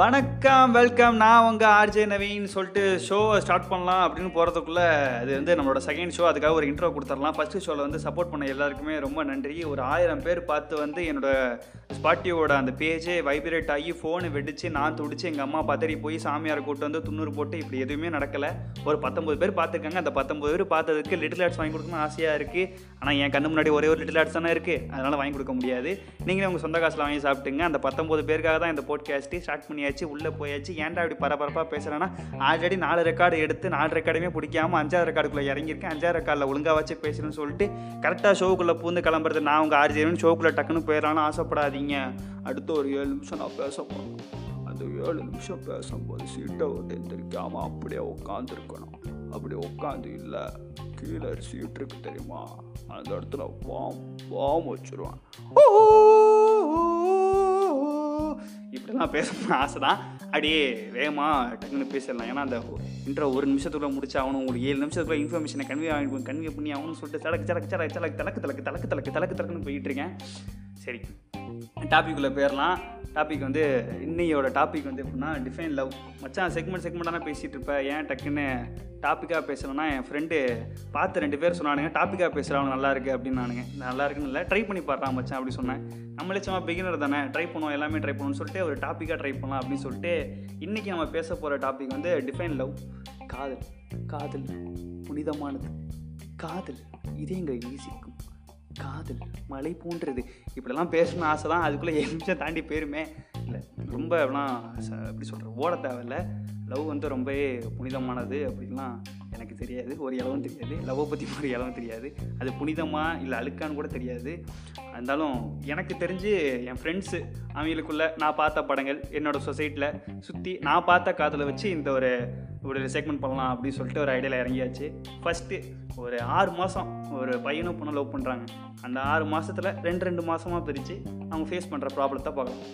வணக்கம் வெல்கம் நான் உங்கள் ஆர்ஜே நவீன் சொல்லிட்டு ஷோவை ஸ்டார்ட் பண்ணலாம் அப்படின்னு போகிறதுக்குள்ளே அது வந்து நம்மளோட செகண்ட் ஷோ அதுக்காக ஒரு இன்ட்ரோ கொடுத்துடலாம். ஃபஸ்ட்டு ஷோவில் வந்து சப்போர்ட் பண்ண எல்லாருக்குமே ரொம்ப நன்றி. ஒரு ஆயிரம் பேர் பார்த்து வந்து என்னோட ஸ்பாட்டியோட அந்த பேஜே வைப்ரேட் ஆகி ஃபோனு வெடிச்சு நான் துடிச்சு எங்கள் அம்மா பதறி போய் சாமியாரை கூட்டு வந்து துண்ணூறு போட்டு இப்படி எதுவுமே நடக்கலை. ஒரு பத்தொம்பது பேர் பார்த்துருக்காங்க. அந்த பத்தொம்பது பேர் பார்த்ததுக்கு லிட்டில் ஆர்ட்ஸ் வாங்கி கொடுக்கணும்னு ஆசையாக இருக்குது ஆனால் என் கண்ணு முன்னாடி ஒரே ஒரு லிட்டில் ஆர்ட்ஸ் தானே இருக்குது அதனால் வாங்கி கொடுக்க முடியாது. நீங்களே உங்கள் சொந்த காசில் வாங்கி சாப்பிட்டுங்க. அந்த பத்தொம்பது பேருக்காக தான் இந்த போட்காஸ்ட்டு ஸ்டார்ட் பண்ணியாச்சு. உள்ளே போயாச்சு. ஏன்டா இப்படி பரபரப்பாக பேசுகிறேன்னா ஆல்ரெடி நாலு ரெக்கார்டு எடுத்து நாலு ரெக்கார்டுமே பிடிக்காம அஞ்சாவது ரெக்கார்டுக்குள்ளே இறங்கியிருக்கேன். அஞ்சாவது ரெக்கார்டில் ஒழுங்காக வச்சு பேசுகிறேன்னு சொல்லிட்டு கரெக்டாக ஷோக்குள்ளே பூந்து கிளம்புறது. நான் உங்கள் ஆர்ஜினு ஷோக்குள்ளே டக்குன்னு போயிடலான்னு ஆசைப்படாதீங்க. அடுத்து ஒரு ஏழு நிமிஷம் நான் பேச போகிறேன் அந்த ஏழு நிமிஷம் பேசும்போது சீட்டை விட்டு எந்திரிக்காமல் அப்படியே உட்காந்துருக்கணும் அப்படி உட்காந்து இல்லை கீழே சீட் இருக்கு தெரியுமா? அந்த இடத்துல பாம் பாம் வச்சுருவான். இப்படிலாம் பேசணும்னு ஆசை தான் அப்படியே வேகமாக டக்குன்னு பேசிடலாம். ஏன்னா அந்த இன்ட்ரோ ஒரு நிமிஷத்துக்குள்ள முடிச்சாகணும். ஒரு ஏழு நிமிஷத்துக்குள்ள இன்ஃபர்மேஷனை கன்வே ஆகணும் கன்வே பண்ணி ஆகணும்னு சொல்லிட்டு தலக்கு சலக்கு சலக்கு சலக்கு தலக்கு தலக்கு தலக்கு தலக்கு தலக்கு தலக்குன்னு போயிட்டு இருக்கேன். சரி. டாப்பிக்குள்ளே போயிடலாம். டாபிக் வந்து இன்னையோட டாபிக் வந்து எப்படின்னா டிஃபைன் லவ் மச்சான் செக்மெண்ட் செக்மெண்ட்டாக பேசிகிட்டு இருப்பேன் ஏன் டக்குன்னு டாப்பிக்காக பேசணும்னா என் ஃப்ரெண்டு பார்த்து ரெண்டு பேர் சொன்னானுங்க. டாப்பிக்காக பேசுகிறவங்க நல்லா இருக்குது அப்படின்னு நானுங்க. நல்லா இருக்குன்னு இல்லை ட்ரை பண்ணி பாடுறான் மச்சான் அப்படி சொன்னேன். நம்மளே சும்மா பிகினர் தானே ட்ரை பண்ணுவோம் எல்லாமே ட்ரை பண்ணுவோம்னு சொல்லிட்டு ஒரு டாப்பிக்காக ட்ரை பண்ணலாம் அப்படின்னு சொல்லிட்டு இன்றைக்கி நம்ம பேச போகிற டாபிக் வந்து டிஃபைன் லவ் காதல். காதல் புனிதமானது. காதல் இது எங்கள் ஈசிக்கும் காதல் மலை போன்றது. இப்படிலாம் பேசணும்னு ஆசை தான் அதுக்குள்ளே ஏழு நிமிஷம் தாண்டி போயிருமே. இல்லை ரொம்ப அப்படிலாம் எப்படி சொல்கிற ஓட தேவையில்ல. லவ் வந்து ரொம்பவே புனிதமானது அப்படின்லாம் எனக்கு தெரியாது ஒரு இளவும் தெரியாது. லவ்வை பற்றி ஒரு இளவும் தெரியாது. அது புனிதமாக இல்லை அழுக்கான்னு கூட தெரியாது. இருந்தாலும் எனக்கு தெரிஞ்சு என் ஃப்ரெண்ட்ஸு அவங்களுக்குள்ள நான் பார்த்த படங்கள் என்னோடய சொசைட்டியில் சுற்றி நான் பார்த்த காதில் வச்சு இந்த ஒரு ஒரு செக்மெண்ட் பண்ணலாம் அப்படின்னு சொல்லிட்டு ஒரு ஐடியாவில் இறங்கியாச்சு. ஃபஸ்ட்டு ஒரு ஆறு மாதம் ஒரு பையனும் பொண்ணு லவ் பண்ணுறாங்க அந்த ஆறு மாதத்தில் ரெண்டு ரெண்டு மாதமாக பிரித்து அவங்க ஃபேஸ் பண்ணுற ப்ராப்ளத்தை பார்க்கலாம்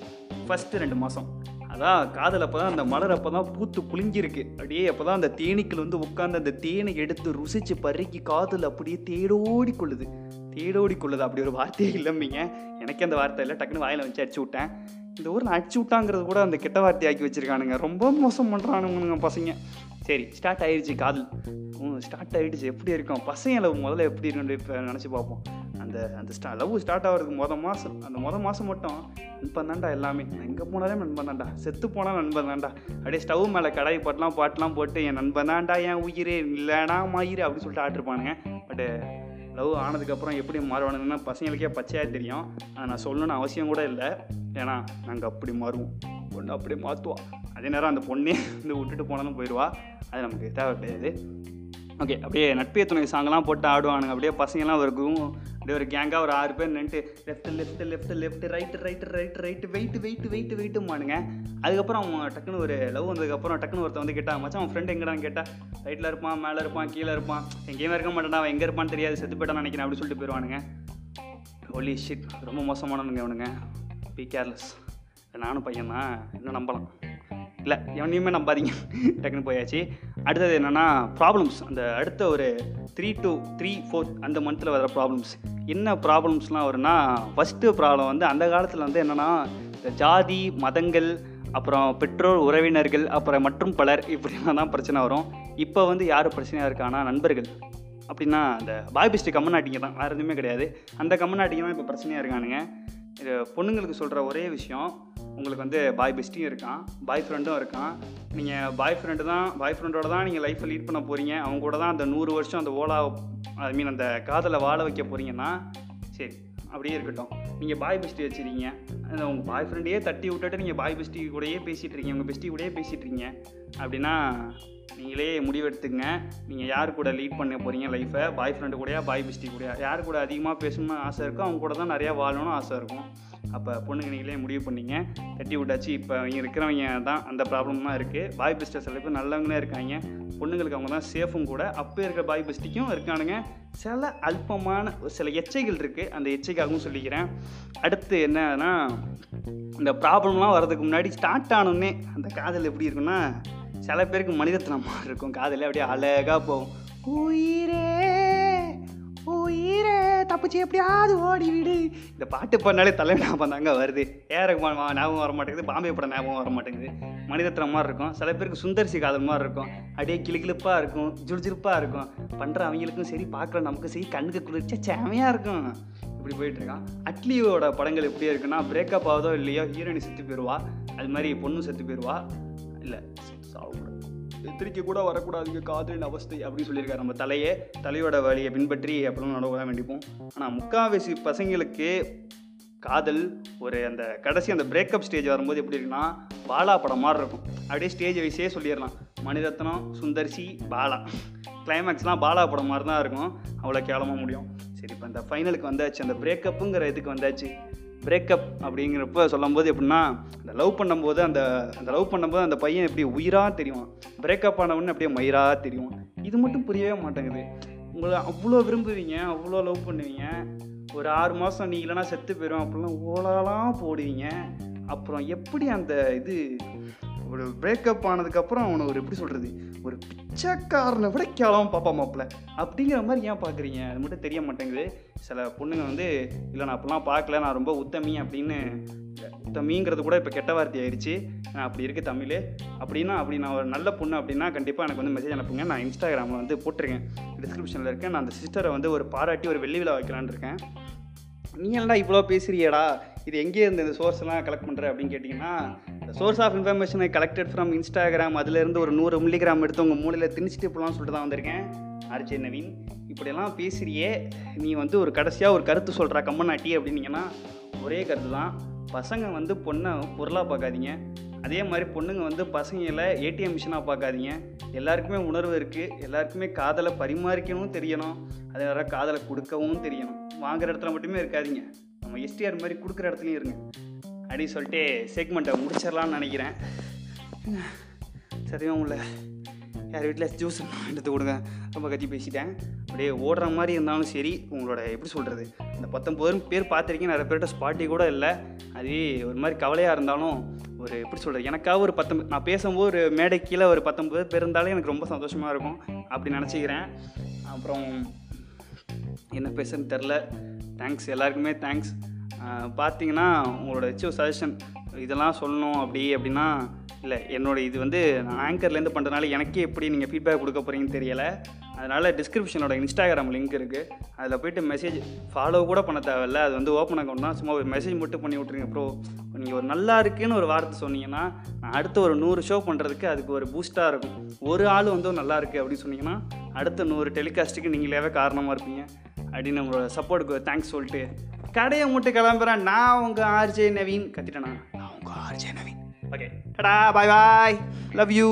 ஃபஸ்ட்டு ரெண்டு மாதம் அதான் காதல் அப்போ தான் அந்த மலர் அப்போ தான் பூத்து குலுங்கியிருக்கு. அப்படியே அப்போ தான் அந்த தேனீக்கள் வந்து உட்காந்து அந்த தேனை எடுத்து ருசிச்சு பருக்கி காதல் அப்படியே தேடோடி கொள்ளுது தேடோடி கொள்ளுது அப்படி ஒரு வார்த்தையே இல்லைம்பிங்க எனக்கே அந்த வார்த்தை இல்லை. டக்குன்னு வாயில் வச்சு அடிச்சு விட்டேன். இந்த ஊரில் அடிச்சு விட்டாங்கிறது கூட அந்த கெட்ட வார்த்தையாக்கி வச்சுருக்கானுங்க. ரொம்ப மோசம் பண்ணுறானுங்க பசங்க. சரி ஸ்டார்ட் ஆயிடுச்சு காதல். ஸ்டார்ட் ஆயிடுச்சு. எப்படி இருக்கும்? பசங்க லவ் முதல்ல எப்படி இருக்குன்னு இப்போ நினச்சி பார்ப்போம். அந்த அந்த ஸ்டா லவ் ஸ்டார்ட் ஆகிறதுக்கு மொதல் மாதம் அந்த மொதல் மாதம் மட்டும் நண்பன் தான்டா எல்லாமே. எங்கே போனாலே நண்பன் தாண்டா செத்து போனால் நண்பன் தான்டா. அப்படியே ஸ்டவ் மேலே கடாய் பாட்டெலாம் பாட்டெலாம் போட்டு என் நண்பன் தான்டா என் உயிரே இல்லைனா மயிறு அப்படின்னு சொல்லிட்டு ஆட்டிருப்பானுங்க பட்டு லவ் ஆனதுக்கப்புறம் எப்படி மாறுவானுங்கன்னா பசங்களுக்கே பச்சையாக தெரியும். அதை நான் சொல்லணும்னு அவசியம் கூட இல்லை. ஏன்னா நாங்கள் அப்படி மாறுவோம். பொண்ணு அப்படியே மாற்றுவோம் அதே நேரம் அந்த பொண்ணே வந்து விட்டுட்டு போனாலும் போயிடுவா அது நமக்கு தேவை கிடையாது. ஓகே அப்படியே நட்பிய துணை சாங்கெல்லாம் போட்டு ஆடுவானுங்க. அப்படியே பசங்கெல்லாம் கும் அப்படியே ஒரு கேங்காக ஒரு ஆறு பேர் நின்றுட்டு left left left left right right right right wait wait wait வெயிட்டுமானுங்க அதுக்கப்புறம் அவன் டக்குன்னு ஒரு லவ் வந்ததுக்கப்புறம் டக்குன்னு ஒருத்தன் வந்து கேட்டா மச்சான் அவன் ஃப்ரெண்ட் எங்கடான்னு கேட்டால் ரைட்டில் இருப்பான் மேலே இருப்பான் கீழே இருப்பான். எங்கேயுமே இருக்க மாட்டான்டா அவன் எங்கே இருப்பான்னு தெரியாது செத்து போயிட்டான் நினைக்கிறேன் அப்படின்னு சொல்லிட்டு போயிடுவானுங்க ஹோலி ஷிட் ரொம்ப மோசமானவனுங்க அவனுங்க பி கேர்லெஸ் நானும் பையன் தான் இன்னும் நம்பலாம். இல்லை எவனையுமே நம்பாதீங்க. டக்குன்னு போயாச்சு. அடுத்தது என்னென்னா ப்ராப்ளம்ஸ் அந்த அடுத்த ஒரு த்ரீ டு த்ரீ ஃபோர் அந்த மந்தில் வர ப்ராப்ளம்ஸ் என்ன ப்ராப்ளம்ஸ்லாம் வரும்னா ஃபஸ்ட்டு ப்ராப்ளம் வந்து அந்த காலத்தில் வந்து என்னென்னா இந்த ஜாதி மதங்கள் அப்புறம் பெற்றோர் உறவினர்கள் அப்புறம் மற்றும் பலர் இப்படிலாம் தான் பிரச்சனை வரும். இப்போ வந்து யார் பிரச்சனையாக இருக்கானா நண்பர்கள். அப்படின்னா அந்த பாய் பெஸ்ட்டு கம்மநாட்டிங்க தான். வேறு எதுவுமே கிடையாது. அந்த கம்மநாட்டிங்க தான் இப்போ பிரச்சனையாக இருக்கானுங்க. இது பொண்ணுங்களுக்கு சொல்கிற ஒரே விஷயம் உங்களுக்கு வந்து பாய் பெஸ்ட்டியும் இருக்கான் பாய் ஃப்ரெண்டும் இருக்கான். நீங்கள் பாய் ஃப்ரெண்டு தான் பாய் ஃப்ரெண்டோட தான் நீங்கள் லைஃப்பை லீட் பண்ண போகிறீங்க அவங்க கூட தான் அந்த நூறு வருஷம் அந்த ஓலா ஐ மீன் அந்த காதலை வாழ வைக்க போகிறீங்கன்னா சரி அப்படியே இருக்கட்டும். நீங்கள் பாய் பெஸ்ட்டி வச்சுருக்கீங்க. அந்த உங்கள் பாய் ஃப்ரெண்டையே தட்டி விட்டுட்டு நீங்கள் பாய் பெஸ்ட்டி கூடயே பேசிகிட்டு இருக்கீங்க. உங்கள் பெஸ்ட்டி கூடயே பேசிகிட்டு இருக்கீங்க. அப்படின்னா நீங்களே முடிவெடுத்துங்க நீங்கள் யார் கூட லீட் பண்ண போகிறீங்க லைஃப்பை பாய் ஃப்ரெண்டு கூடயா பாய் பெஸ்ட்டி கூடயா? யார் கூட அதிகமாக பேசணும்னு ஆசை இருக்கோ அவங்க கூட தான் நிறையா வாழணும்னு ஆசை இருக்கும். அப்போ பொண்ணுங்க நீங்களே முடிவு பண்ணிங்க. தட்டி விட்டாச்சு. இப்போ அவங்க இருக்கிறவங்க தான் அந்த ப்ராப்ளம்லாம் இருக்குது பாய் பெஸ்ட்டை சில பேர் நல்லவங்களே இருக்காங்க. பொண்ணுங்களுக்கு அவங்க தான் சேஃபும் கூட. அப்போ இருக்கிற பாய் பெஸ்ட்டிக்கும் இருக்கானுங்க. சில அல்பமான ஒரு சில எச்சைகள் இருக்குது அந்த எச்சைக்காகவும் சொல்லிக்கிறேன். அடுத்து என்னன்னா இந்த ப்ராப்ளம்லாம் வர்றதுக்கு முன்னாடி ஸ்டார்ட் ஆனோடனே அந்த காதல் எப்படி இருக்குன்னா சில பேருக்கு மனிதத்தனமாக இருக்கும். காதல் அப்படியே அழகாக போகும். உயிரே உயிரே. தப்பிச்சு எப்படியாவது ஓடி வீடு. இந்த பாட்டு பண்ணாலே தலைமை ஞாபகம் தாங்க வருது. ஏறக்கு ஞாபகம் வர மாட்டேங்குது. பாம்பே படம் ஞாபகம் வர மாட்டேங்குது. மனிதத்திரம் மாதிரி இருக்கும். சில பேருக்கு சுந்தரிசி காதல் மாதிரி இருக்கும். அப்படியே கிளுகிளுப்பாக இருக்கும். ஜுழுஜுழுப்பாக இருக்கும். பண்ணுற அவங்களுக்கும் சரி பார்க்குற நமக்கும் சரி கண்ணுக்கு குளிர்ச்ச செமையாக இருக்கும். இப்படி போயிட்டுருக்கான் அட்லியோட படங்கள் எப்படி இருக்குன்னா பிரேக்கப் ஆகுதோ இல்லையோ ஹீரோயினி செத்து போயிடுவா அது மாதிரி பொண்ணும் செத்து போயிடுவா இல்லை சாவுக்கூடாது எத்திரிக்கை கூட வரக்கூடாதுங்க காதலின் அவஸ்தை அப்படின்னு சொல்லியிருக்காரு. நம்ம தலையே தலையோட வழியை பின்பற்றி அப்படிலாம் நடக்க தான் வேண்டிப்போம் ஆனால் முக்காவாசி பசங்களுக்கு காதல் ஒரு அந்த கடைசி அந்த பிரேக்கப் ஸ்டேஜ் வரும்போது எப்படி இருக்குன்னா பாலா படம் மாதிரி இருக்கும். அப்படியே ஸ்டேஜ் வைஸே சொல்லிடலாம். மணிரத்னம் சுந்தர்சி பாலா. கிளைமேக்ஸ்லாம் பாலா படம் மாதிரி தான் இருக்கும். அவ்வளோ கேவலமாக முடியும். சரி இப்போ இந்த ஃபைனலுக்கு வந்தாச்சு. அந்த பிரேக்கப்புங்கிற இதுக்கு வந்தாச்சு. பிரேக்கப் அப்படிங்கிறப்ப சொல்லும்போது எப்படின்னா அந்த லவ் பண்ணும்போது அந்த அந்த லவ் பண்ணும்போது அந்த பையன் எப்படி உயிராக தெரியும். பிரேக்கப் ஆனவொடனே அப்படியே மயிராக தெரியும். இது மட்டும் புரியவே மாட்டேங்குது. உங்களை அவ்வளோ விரும்புவீங்க அவ்வளோ லவ் பண்ணுவீங்க. ஒரு ஆறு மாதம் நீ இல்லைனா செத்து போயிடும் அப்படிலாம் ஓலாலாம் போடுவீங்க. அப்புறம் எப்படி அந்த இது ஒரு பிரேக்கப் ஆனதுக்கப்புறம் அவனை ஒரு எப்படி சொல்கிறது ஒரு பிச்சைக்காரனை விட கேவலமாக பாப்பா மாப்பிள்ள அப்படிங்கிற மாதிரி ஏன் பார்க்குறீங்க? அது மட்டும் தெரிய மாட்டேங்குது. சில பொண்ணுங்க வந்து இல்லை நான் அப்படிலாம் பார்க்கல. நான் ரொம்ப உத்தமி அப்படின்னு உத்தமிங்கிறது கூட இப்போ கெட்ட வார்த்தை ஆயிடுச்சு நான் அப்படி இருக்குது தமிழ். அப்படின்னா அப்படி நான் ஒரு நல்ல பொண்ணு அப்படின்னா கண்டிப்பாக எனக்கு வந்து மெசேஜ் அனுப்புங்க. நான் இன்ஸ்டாகிராமில் வந்து போட்டிருக்கேன். டிஸ்கிரிப்ஷனில் இருக்கேன். நான் அந்த சிஸ்டரை வந்து ஒரு பாராட்டி ஒரு வெள்ளி விழா வைக்கலான்னு இருக்கேன். நீ என்னடா இவ்வளோ பேசுறியடா? இது எங்கே இருந்து இந்த எல்லாம் கலெக்ட் பண்ணுற அப்படின்னு கேட்டிங்கன்னா சோர்ஸ் ஆஃப் இன்ஃபர்மேஷனை கலெக்டட் ஃப்ரம் இன்ஸ்டாகிராம் அதுலேருந்து ஒரு நூறு மில்லிகிராம் எடுத்து உங்கள் மூலையில் திணிச்சிட்டு போகலாம்னு சொல்லிட்டு தான் வந்திருக்கேன். ஆர்ஜே நவீன் இப்படியெல்லாம் பேசுறியே நீ வந்து ஒரு கடைசியாக ஒரு கருத்து சொல்கிறா கம்மநாட்டி அப்படின்னீங்கன்னா ஒரே கருத்து தான் பசங்க வந்து பொண்ணை பொருளாக பார்க்காதீங்க. அதே மாதிரி பொண்ணுங்க வந்து பசங்களை ஏடிஎம் மிஷினாக பார்க்காதீங்க. எல்லாருக்குமே உணர்வு இருக்குது எல்லாருக்குமே காதலை பரிமாறிக்கவும் தெரியணும். அதே வேற காதலை கொடுக்கவும் தெரியணும். வாங்குற இடத்துல மட்டுமே இருக்காதீங்க. நம்ம எஸ்டிஆர் மாதிரி கொடுக்குற இடத்துலையும் இருங்க. அப்படின்னு சொல்லிட்டு செக்மெண்ட்டை முடிச்சிடலான்னு நினைக்கிறேன். சத்தியமாக உள்ள யார் வீட்டில் ஜூஸ் எடுத்து கொடுங்க. ரொம்ப கத்தி பேசிட்டேன். அப்படியே ஓடுற மாதிரி இருந்தாலும் சரி உங்களோட எப்படி சொல்கிறது இந்த பத்தொம்பது பேர் பார்த்துருக்கேன் நிறைய பேர்கிட்ட ஸ்பாட்டி கூட இல்லை. அது ஒரு மாதிரி கவலையாக இருந்தாலும் ஒரு எப்படி சொல்கிறது எனக்காக ஒரு பத்தொம்பது நான் பேசும்போது ஒரு மேடை கீழே ஒரு பத்தொம்பது பேர் இருந்தாலே எனக்கு ரொம்ப சந்தோஷமாக இருக்கும். அப்படி நினச்சிக்கிறேன். அப்புறம் என்ன பேசுன்னு தெரில. தேங்க்ஸ் எல்லாருக்குமே தேங்க்ஸ் பார்த்தீங்கன்னா உங்களோட வச்சு சஜஷன் இதெல்லாம் சொல்லணும் அப்படி அப்படின்னா இல்லை என்னோட இது வந்து நான் ஆங்கர்லேருந்து பண்ணுறதுனால எனக்கே எப்படி நீங்கள் ஃபீட்பேக் கொடுக்க போகிறீங்கன்னு தெரியலை. அதனால் டிஸ்கிரிப்ஷனோட இன்ஸ்டாகிராம் லிங்க் இருக்குது அதில் போயிட்டு மெசேஜ் ஃபாலோ கூட பண்ண தேவையில்ல. அது வந்து ஓப்பன் அக்கௌண்ட் தான் சும்மா ஒரு மெசேஜ் மட்டும் பண்ணி விட்ருங்க ப்ரோ நீங்கள் ஒரு நல்லா இருக்குன்னு ஒரு வார்த்தை சொன்னீங்கன்னா நான் அடுத்த ஒரு நூறு ஷோ பண்ணுறதுக்கு அதுக்கு ஒரு பூஸ்ட்டாக இருக்கும். ஒரு ஆள் வந்து நல்லா இருக்குது அப்படின்னு சொன்னீங்கன்னா அடுத்த நூறு டெலிகாஸ்ட்டுக்கு நீங்களாவே காரணமாக இருப்பீங்க. அப்படின்னு உங்களோட சப்போர்ட்டுக்கு தேங்க்ஸ் சொல்லிட்டு கடையை மட்டும் கிளம்புறேன். நான் உங்கள் ஆர்ஜே நவீன் கத்திட்டேனா? நான் உங்கள் ஆர்ஜே நவீன். ஓகே டடா பாய் பாய் லவ் யூ